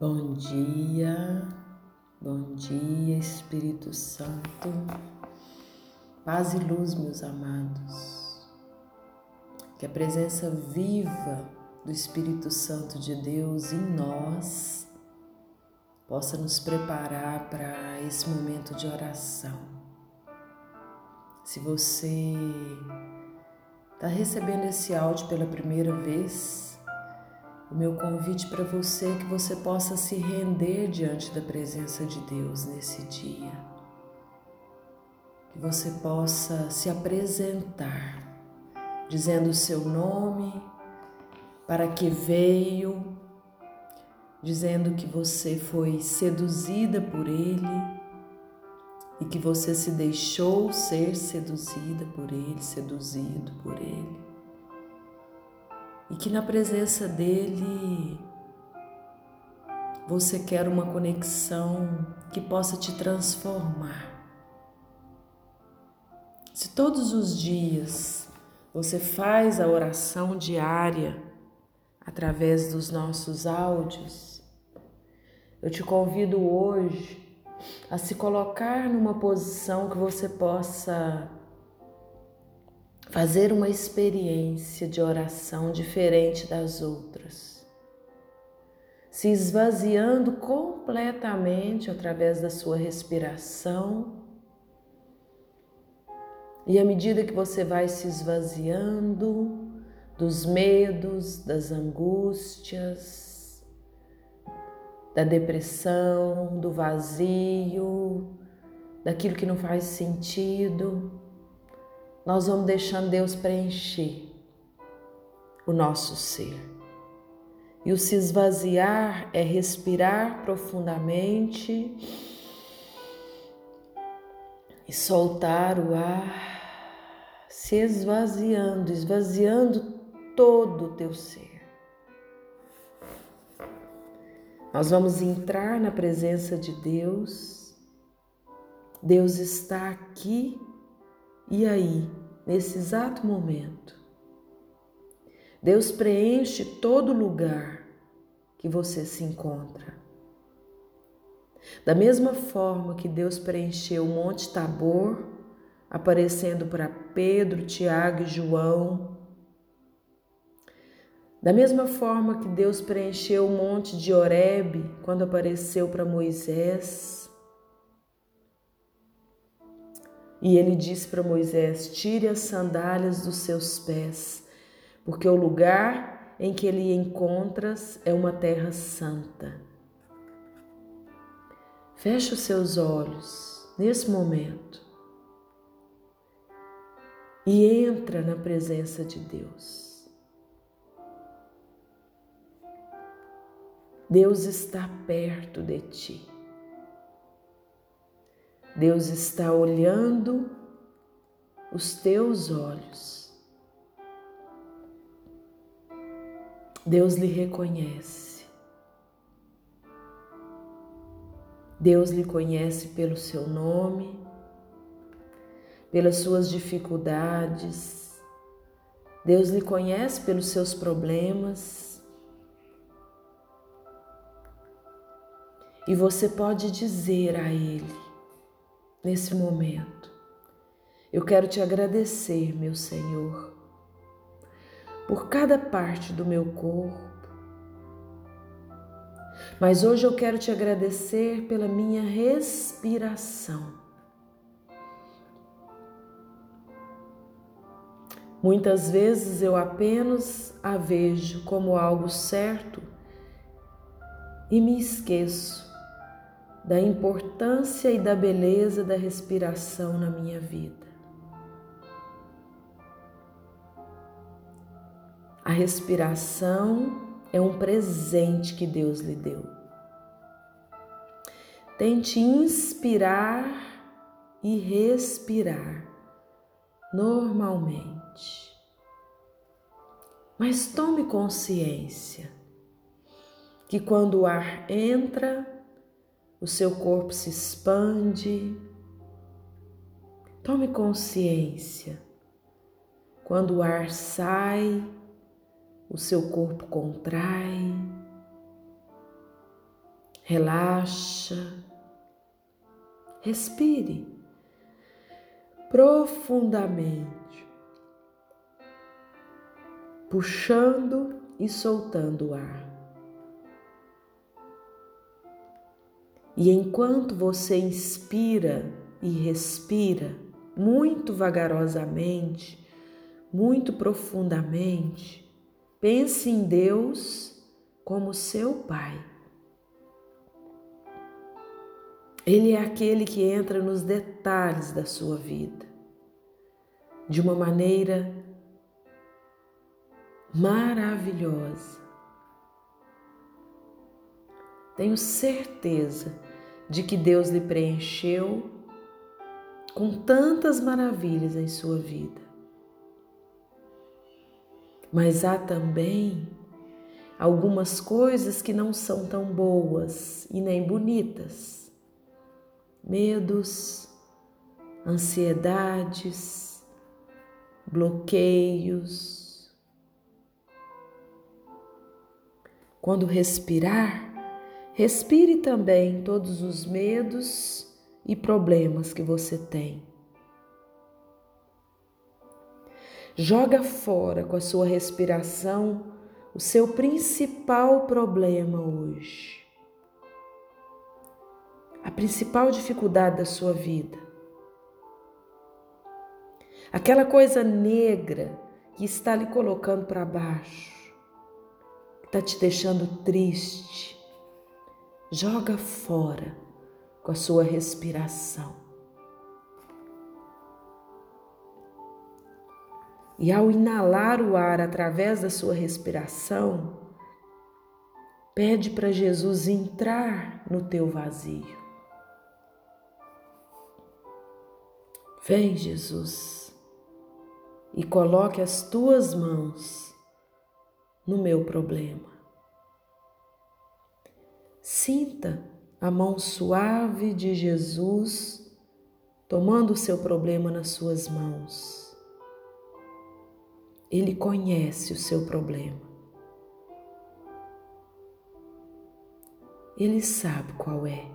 Bom dia, bom dia, Espírito Santo, paz e luz, meus amados. Que a presença viva do Espírito Santo de Deus em nós possa nos preparar para esse momento de oração. Se você está recebendo esse áudio pela primeira vez, o meu convite para você é que você possa se render diante da presença de Deus nesse dia. Que você possa se apresentar, dizendo o seu nome, para que veio, dizendo que você foi seduzida por Ele e que você se deixou ser seduzida por Ele, seduzido por Ele e que na presença dele você quer uma conexão que possa te transformar. Se todos os dias você faz a oração diária através dos nossos áudios, eu te convido hoje a se colocar numa posição que você possa fazer uma experiência de oração diferente das outras, se esvaziando completamente através da sua respiração. E à medida que você vai se esvaziando dos medos, das angústias, da depressão, do vazio, daquilo que não faz sentido, nós vamos deixando Deus preencher o nosso ser. E o se esvaziar é respirar profundamente e soltar o ar, se esvaziando, esvaziando todo o teu ser. Nós vamos entrar na presença de Deus. Deus está aqui e aí, nesse exato momento, Deus preenche todo lugar que você se encontra. Da mesma forma que Deus preencheu o Monte Tabor, aparecendo para Pedro, Tiago e João, da mesma forma que Deus preencheu o Monte de Horebe quando apareceu para Moisés, E ele disse para Moisés: Tire as sandálias dos seus pés, porque o lugar em que ele encontras é uma terra santa. Feche os seus olhos nesse momento e entra na presença de Deus. Deus está perto de ti. Deus está olhando os teus olhos. Deus lhe reconhece. Deus lhe conhece pelo seu nome, pelas suas dificuldades. Deus lhe conhece pelos seus problemas. E você pode dizer a Ele: nesse momento. Eu quero te agradecer, meu Senhor, por cada parte do meu corpo. Mas hoje eu quero te agradecer pela minha respiração. Muitas vezes eu apenas a vejo como algo certo e me esqueço da importância e da beleza da respiração na minha vida. A respiração é um presente que Deus lhe deu. Tente inspirar e respirar normalmente. Mas tome consciência que quando o ar entra, o seu corpo se expande. Tome consciência. Quando o ar sai, o seu corpo contrai. Relaxa, respire profundamente, puxando e soltando o ar. E enquanto você inspira e respira muito vagarosamente, muito profundamente, pense em Deus como seu Pai. Ele é aquele que entra nos detalhes da sua vida, de uma maneira maravilhosa. Tenho certeza de que Deus lhe preencheu com tantas maravilhas em sua vida. Mas há também algumas coisas que não são tão boas e nem bonitas. Medos, ansiedades, bloqueios. Quando respirar, respire também todos os medos e problemas que você tem. Joga fora com a sua respiração o seu principal problema hoje. A principal dificuldade da sua vida. Aquela coisa negra que está lhe colocando para baixo, que está te deixando triste. Joga fora com a sua respiração. E ao inalar o ar através da sua respiração, pede para Jesus entrar no teu vazio. Vem, Jesus, e coloque as tuas mãos no meu problema. Sinta a mão suave de Jesus tomando o seu problema nas suas mãos. Ele conhece o seu problema. Ele sabe qual é.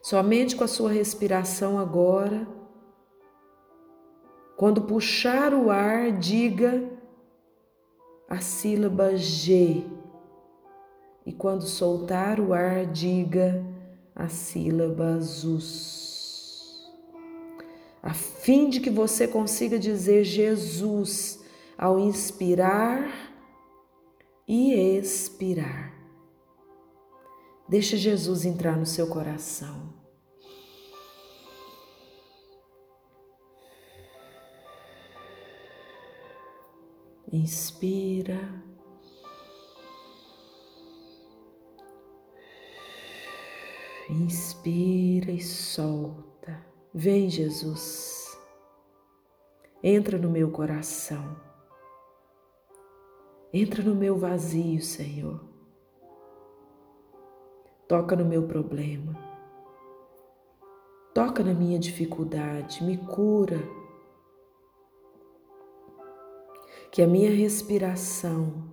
Somente com a sua respiração agora, quando puxar o ar, diga a sílaba G e quando soltar o ar, diga a sílaba zus, a fim de que você consiga dizer Jesus ao inspirar e expirar. Deixa Jesus entrar no seu coração. Inspira. Inspira e solta. Vem, Jesus. Entra no meu coração. Entra no meu vazio, Senhor. Toca no meu problema. Toca na minha dificuldade, me cura. Que a minha respiração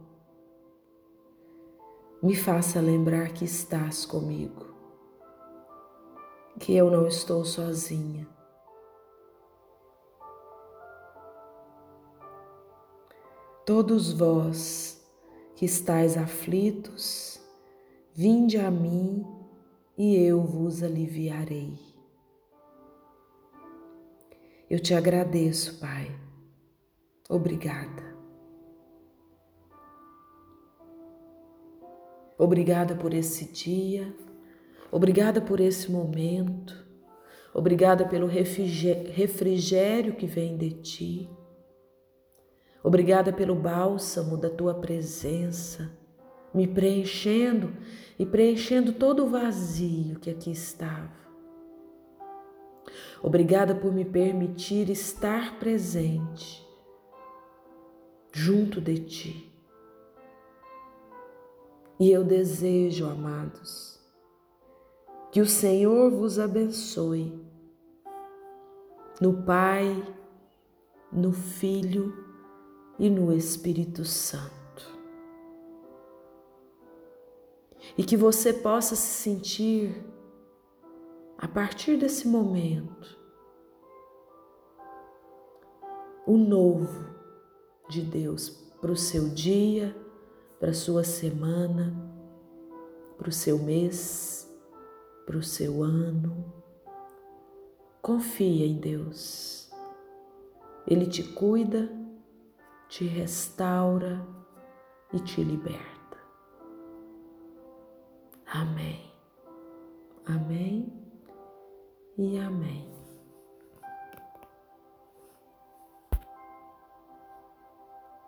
me faça lembrar que estás comigo que eu não estou sozinha. Todos vós que estáis aflitos, vinde a mim e eu vos aliviarei. Eu te agradeço, Pai. Obrigada. Obrigada por esse dia Obrigada por esse momento. Obrigada pelo refrigério que vem de ti. Obrigada pelo bálsamo da tua presença, me preenchendo e preenchendo todo o vazio que aqui estava. Obrigada por me permitir estar presente junto de ti. E eu desejo, amados, que o Senhor vos abençoe. No Pai, no Filho e no Espírito Santo. e que você possa se sentir, a partir desse momento, o novo de Deus para o seu dia, para a sua semana, para o seu mês, para o seu ano. Confia em Deus. Ele te cuida, te restaura e te liberta. Amém. Amém e amém.